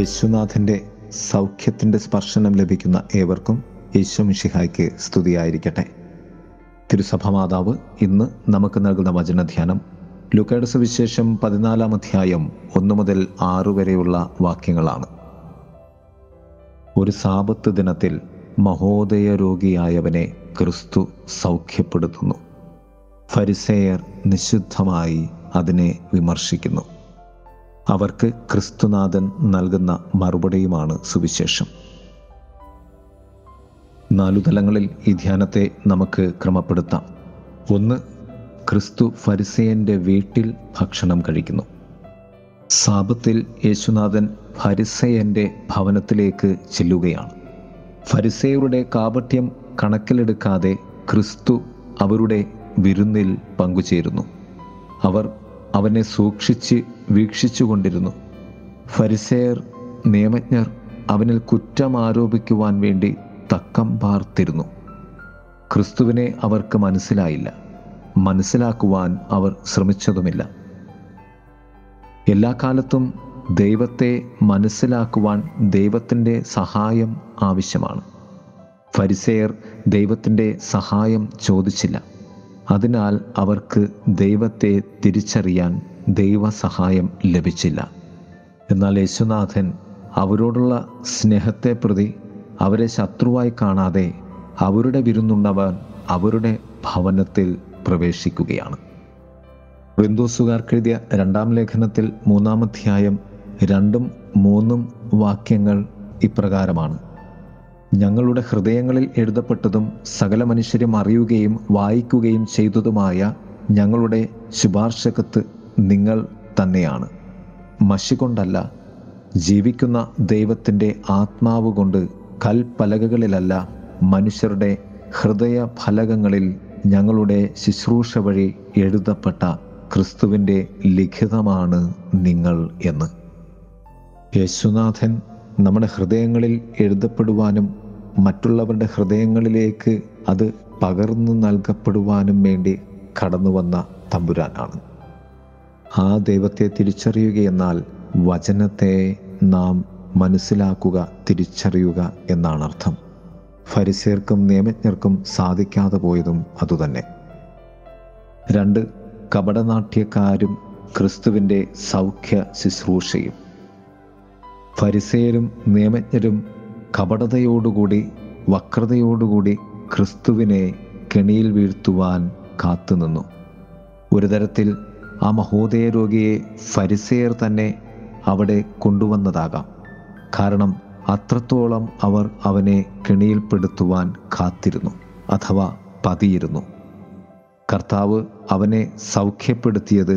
യേശുനാഥന്റെ സൗഖ്യത്തിന്റെ സ്പർശനം ലഭിക്കുന്ന ഏവർക്കും യേശു മിഷിഹായ്ക്ക് സ്തുതിയായിരിക്കട്ടെ. തിരുസഭ മാതാവ് ഇന്ന് നമുക്ക് നൽകുന്ന വചനധ്യാനം ലുക്കയുടെ സുവിശേഷം പതിനാലാം അധ്യായം ഒന്ന് മുതൽ ആറ് വരെയുള്ള വാക്യങ്ങളാണ്. ഒരു സാപത്ത് ദിനത്തിൽ മഹോദയ രോഗിയായവനെ ക്രിസ്തു സൗഖ്യപ്പെടുത്തുന്നു. ഫരിസേയർ നിശുദ്ധമായി അതിനെ വിമർശിക്കുന്നു. അവർക്ക് ക്രിസ്തുനാഥൻ നൽകുന്ന മറുപടിയുമാണ് സുവിശേഷം. നാലു തലങ്ങളിൽ ഈ ധ്യാനത്തെ നമുക്ക് ക്രമപ്പെടുത്താം. ഒന്ന് ക്രിസ്തു ഫരിസയന്റെ വീട്ടിൽ ഭക്ഷണം കഴിക്കുന്നു. സാപത്തിൽ യേശുനാഥൻ ഫരിസയന്റെ ഭവനത്തിലേക്ക് ചെല്ലുകയാണ്. ഫരിസേയരുടെ കാപട്യം കണക്കിലെടുക്കാതെ ക്രിസ്തു അവരുടെ വിരുന്നിൽ പങ്കുചേരുന്നു. അവർ അവനെ സൂക്ഷിച്ച് വീക്ഷിച്ചുകൊണ്ടിരുന്നു. ഫരിസേയർ നിയമജ്ഞർ അവനിൽ കുറ്റം ആരോപിക്കുവാൻ വേണ്ടി തക്കം പാർത്തിരുന്നു. ക്രിസ്തുവിനെ അവർക്ക് മനസ്സിലായില്ല. മനസ്സിലാക്കുവാൻ അവർ ശ്രമിച്ചതുമില്ല. എല്ലാ കാലത്തും ദൈവത്തെ മനസ്സിലാക്കുവാൻ ദൈവത്തിന്റെ സഹായം ആവശ്യമാണ്. ഫരിസേയർ ദൈവത്തിന്റെ സഹായം ചോദിച്ചില്ല. അതിനാൽ അവർക്ക് ദൈവത്തെ തിരിച്ചറിയാൻ ദൈവസഹായം ലഭിച്ചില്ല. എന്നാൽ യേശുനാഥൻ അവരോടുള്ള സ്നേഹത്തെ പ്രതി അവരെ ശത്രുവായി കാണാതെ അവരുടെ വിരുന്നുണ്ടവൻ അവരുടെ ഭവനത്തിൽ പ്രവേശിക്കുകയാണ്. ബിന്ദുസുകാർക്കെഴുതിയ രണ്ടാം ലേഖനത്തിൽ മൂന്നാം അധ്യായം രണ്ടും മൂന്നും വാക്യങ്ങൾ ഇപ്രകാരമാണ്. ഞങ്ങളുടെ ഹൃദയങ്ങളിൽ എഴുതപ്പെട്ടതും സകല മനുഷ്യരും അറിയുകയും വായിക്കുകയും ചെയ്തതുമായ ഞങ്ങളുടെ ശുപാർശകത്ത് നിങ്ങൾ തന്നെയാണ്. മഷി കൊണ്ടല്ല ജീവിക്കുന്ന ദൈവത്തിന്റെ ആത്മാവ് കൊണ്ട് കൽപ്പലകകളിലല്ല മനുഷ്യരുടെ ഹൃദയ ഫലകങ്ങളിൽ ഞങ്ങളുടെ ശുശ്രൂഷ വഴി എഴുതപ്പെട്ട ക്രിസ്തുവിന്റെ ലിഖിതമാണ് നിങ്ങൾ എന്ന്. യേശുനാഥൻ നമ്മുടെ ഹൃദയങ്ങളിൽ എഴുതപ്പെടുവാനും മറ്റുള്ളവരുടെ ഹൃദയങ്ങളിലേക്ക് അത് പകർന്നു നൽകപ്പെടുവാനും വേണ്ടി കടന്നു വന്ന തമ്പുരാനാണ്. ആ ദൈവത്തെ തിരിച്ചറിയുകയെന്നാൽ വചനത്തെ നാം മനസ്സിലാക്കുക തിരിച്ചറിയുക എന്നാണ് അർത്ഥം. ഫരിസേർക്കും നിയമജ്ഞർക്കും സാധിക്കാതെ പോയതും അതുതന്നെ. രണ്ട് കപടനാട്യക്കാരും ക്രിസ്തുവിന്റെ സൗഖ്യ ശുശ്രൂഷയും. ഫരിസേരും നിയമജ്ഞരും കപടതയോടുകൂടി വക്രതയോടുകൂടി ക്രിസ്തുവിനെ കെണിയിൽ വീഴ്ത്തുവാൻ കാത്തുനിന്നു ഒരു തരത്തിൽ ആ മഹോദയ രോഗിയെ ഫരിസേയർ തന്നെ അവിടെ കൊണ്ടുവന്നതാകാം. കാരണം അത്രത്തോളം അവർ അവനെ കെണിയിൽപ്പെടുത്തുവാൻ കാത്തിരുന്നു അഥവാ പതിയിരുന്നു. കർത്താവ് അവനെ സൗഖ്യപ്പെടുത്തിയത്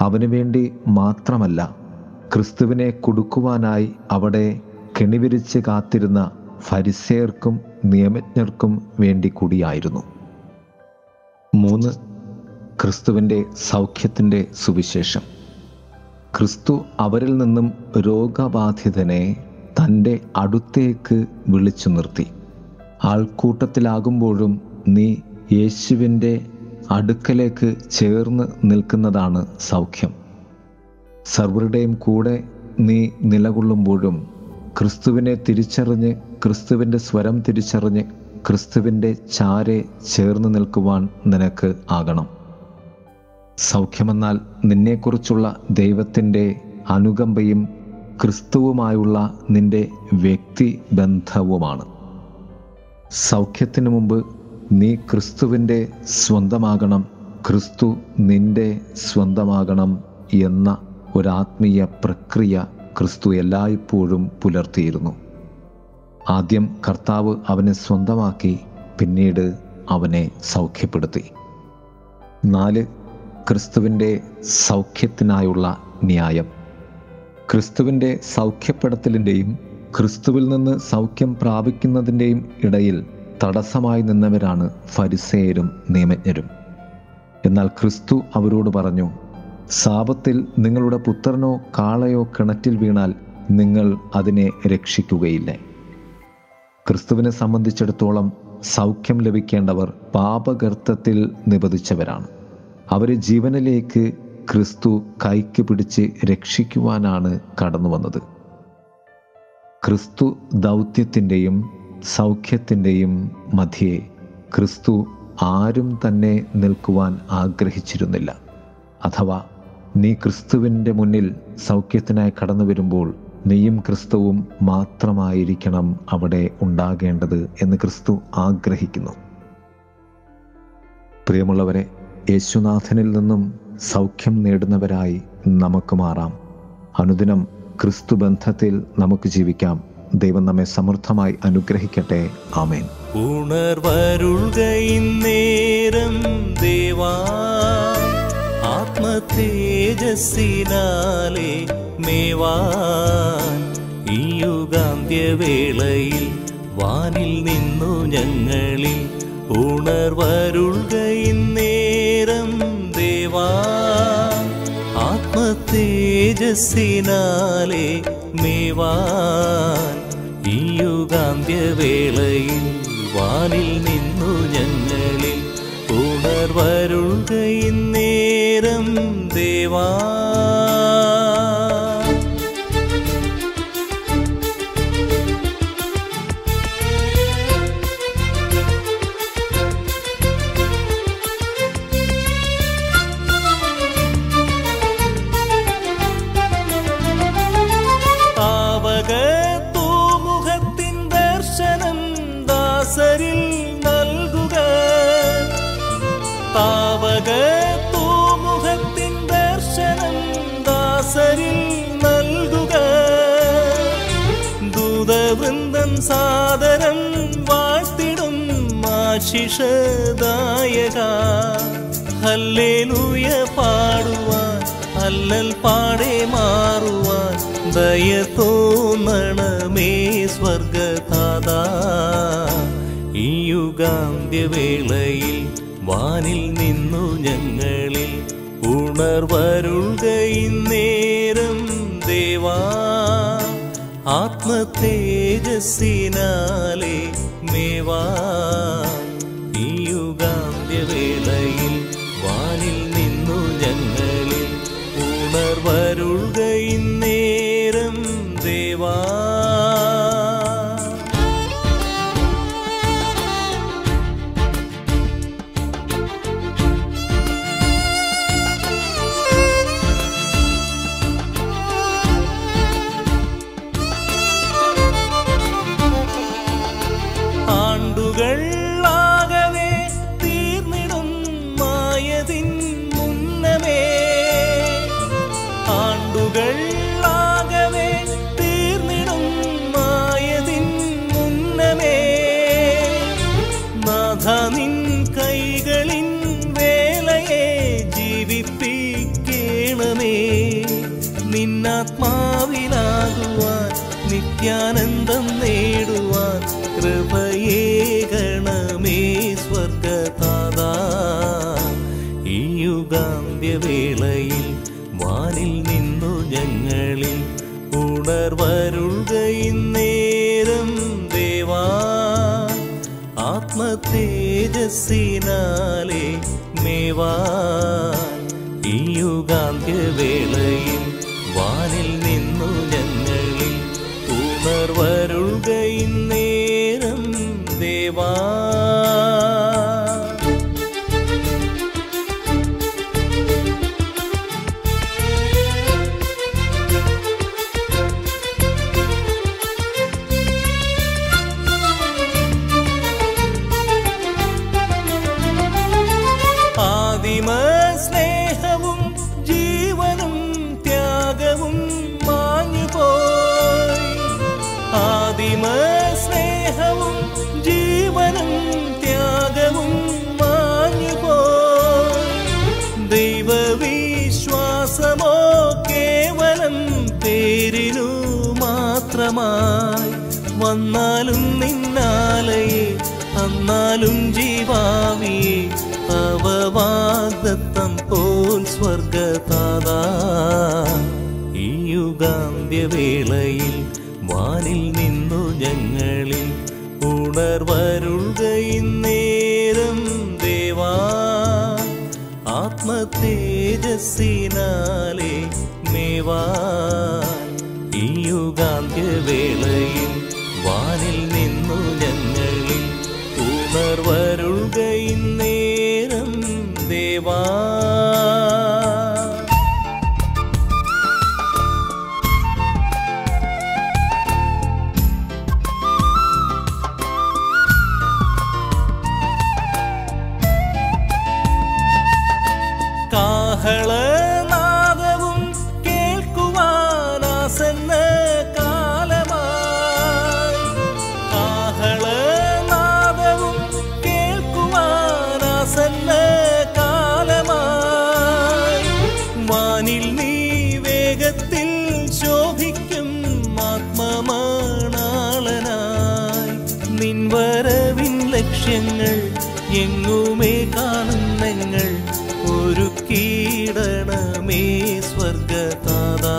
അവന് വേണ്ടി മാത്രമല്ല ക്രിസ്തുവിനെ കൊടുക്കുവാനായി അവിടെ കെണിവിരിച്ച് കാത്തിരുന്ന ഫരിസേർക്കും നിയമജ്ഞർക്കും വേണ്ടി കൂടിയായിരുന്നു. മൂന്ന് ക്രിസ്തുവിന്റെ സൗഖ്യത്തിന്റെ സുവിശേഷം. ക്രിസ്തു അവരിൽ നിന്നും രോഗബാധിതനെ തന്റെ അടുത്തേക്ക് വിളിച്ചു നിർത്തി. ആൾക്കൂട്ടത്തിലാകുമ്പോഴും നീ യേശുവിന്റെ അടുക്കലേക്ക് ചേർന്ന് നിൽക്കുന്നതാണ് സൗഖ്യം. സർവരുടെയും കൂടെ നീ നിലകൊള്ളുമ്പോഴും ക്രിസ്തുവിനെ തിരിച്ചറിഞ്ഞ് ക്രിസ്തുവിന്റെ സ്വരം തിരിച്ചറിഞ്ഞ് ക്രിസ്തുവിന്റെ ചാരെ ചേർന്ന് നിൽക്കുവാൻ നിനക്ക് ആകണം. സൗഖ്യമെന്നാൽ നിന്നെക്കുറിച്ചുള്ള ദൈവത്തിന്റെ അനുകമ്പയും ക്രിസ്തുവുമായുള്ള നിന്റെ വ്യക്തി ബന്ധവുമാണ് സൗഖ്യത്തിന് മുമ്പ് നീ ക്രിസ്തുവിന്റെ സ്വന്തമാകണം ക്രിസ്തു നിന്റെ സ്വന്തമാകണം എന്ന ഒരാത്മീയ പ്രക്രിയ ക്രിസ്തു എല്ലായ്പ്പോഴും പുലർത്തിയിരുന്നു. ആദ്യം കർത്താവ് അവനെ സ്വന്തമാക്കി പിന്നീട് അവനെ സൗഖ്യപ്പെടുത്തി. നാല് ക്രിസ്തുവിന്റെ സൗഖ്യത്തിനായുള്ള ന്യായം. ക്രിസ്തുവിന്റെ സൗഖ്യപ്പെടുത്തലിന്റെയും ക്രിസ്തുവിൽ നിന്ന് സൗഖ്യം പ്രാപിക്കുന്നതിന്റെയും ഇടയിൽ തടസ്സമായി നിന്നവരാണ് ഫരിസേയരും നിയമജ്ഞരും. എന്നാൽ ക്രിസ്തു അവരോട് പറഞ്ഞു സാപത്തിൽ നിങ്ങളുടെ പുത്രനോ കാളയോ കിണറ്റിൽ വീണാൽ നിങ്ങൾ അതിനെ രക്ഷിക്കുകയില്ല? ക്രിസ്തുവിനെ സംബന്ധിച്ചിടത്തോളം സൗഖ്യം ലഭിക്കേണ്ടവർ പാപഗർത്തത്തിൽ നിബന്ധിച്ചവരാണ് അവരെ ജീവനിലേക്ക് ക്രിസ്തു കൈക്ക് പിടിച്ച് രക്ഷിക്കുവാനാണ് കടന്നു വന്നത് ക്രിസ്തു ദൗത്യത്തിന്റെയും സൗഖ്യത്തിന്റെയും മധ്യേ ക്രിസ്തു ആരും തന്നെ നിൽക്കുവാൻ ആഗ്രഹിച്ചിരുന്നില്ല. അഥവാ നീ ക്രിസ്തുവിന്റെ മുന്നിൽ സൗഖ്യത്തിനായി കടന്നു വരുമ്പോൾ നീയും ക്രിസ്തുവും മാത്രമായിരിക്കണം അവിടെ ഉണ്ടാകേണ്ടത് എന്ന് ക്രിസ്തു ആഗ്രഹിക്കുന്നു. പ്രിയമുള്ളവരെ യേശുനാഥനിൽ നിന്നും സൗഖ്യം നേടുന്നവരായി നമുക്ക് മാറാം. അനുദിനം ക്രിസ്തു ബന്ധത്തിൽ നമുക്ക് ജീവിക്കാം. ദൈവം നമ്മെ സമൃദ്ധമായി അനുഗ്രഹിക്കട്ടെ. ആമേൻ. ഉണർവരുൾ നേരം ദേവാ ആത്മതേജസ്സിനാലെ മേവാൻ ഈ യുഗാന്ത്യവേളയിൽ വാനിൽ നിന്നു ഞങ്ങളിൽ ഉണർവരുൾകൈന്നേരം ദേവാ. ആത്മതേജസ്സിനാലെ മേവാൻ ഈ യുഗാന്ത്യവേളയിൽ വാനിൽ നിന്നു ഞങ്ങളിൽ ഉണർവരുൾകൈന്നേരം देवा സാദരം വാഴ്ത്തിടും ആശിഷദായക. ഹല്ലേലൂയ പാടുവാൻ അല്ലൽ പാടെ മാറുവാൻ ദയ തോന്നണമേ സ്വർഗതാതാ ഈ യുഗാന്ത്യവേളയിൽ വാനിൽ നിന്നു ഞങ്ങളിൽ ഉണർവരുൾകൈന്നേരം ദേവാ. ആത്മതേജസ്സിനാലെ മേവാ. ഈ യുഗാന്ത്യവേളയിൽ വാനിൽ നിന്നു ഞങ്ങളിൽ ഉണർവരുൾകൈന്നേരം ദേവാ. ഉണർവരുൾകൈന്നേരം ദേവാ. ആത്മതേജസ്സിനാലെ മേവാൻ ഈ യുഗാന്ത്യവേളയിൽ വാനിൽ നിന്നു ഞങ്ങളിൽ ഉണർവരുൾകൈന്നേരം ദേവാ. അന്നാലും ജീവാവിയെ അവവാഗ്ദത്തം പോൽ സ്വർഗതാതാ ഈ യുഗാന്ത്യവേളയിൽ വാനിൽ നിന്നു ഞങ്ങളിൽ ഉണർവരുൾകൈന്നേരം ദേവാ. ആത്മതേജസ്സിനാലെ മേവാ. ഈ യുഗാന്ത്യവേളയിൽ വാനിൽ നിന്നു ഞങ്ങളിൽ ഉണർവരുൾകയിന്നേരം ദേവാ ലക്ഷ്യങ്ങൾ എങ്ങുമേ കാണുന്നങ്ങൾ ഒരു കീടണമേ സ്വർഗതാതാ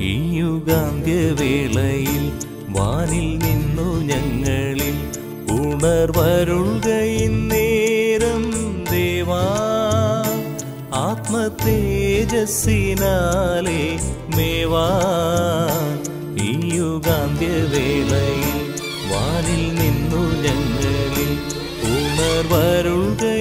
ഈ യുഗാന്ത്യവേളയിൽ വാനിൽ നിന്നു ഞങ്ങളിൽ ഉണർവരുൾകയിന്നേരം ദേവാ. ആത്മതേജസ്സിനാലെ മേവാ. ഈ യുഗാന്ത്യവേളയിൽ വാനിൽ ഞങ്ങളിൽ ഉണർവരുൾകയിന്നേരം ദേവാ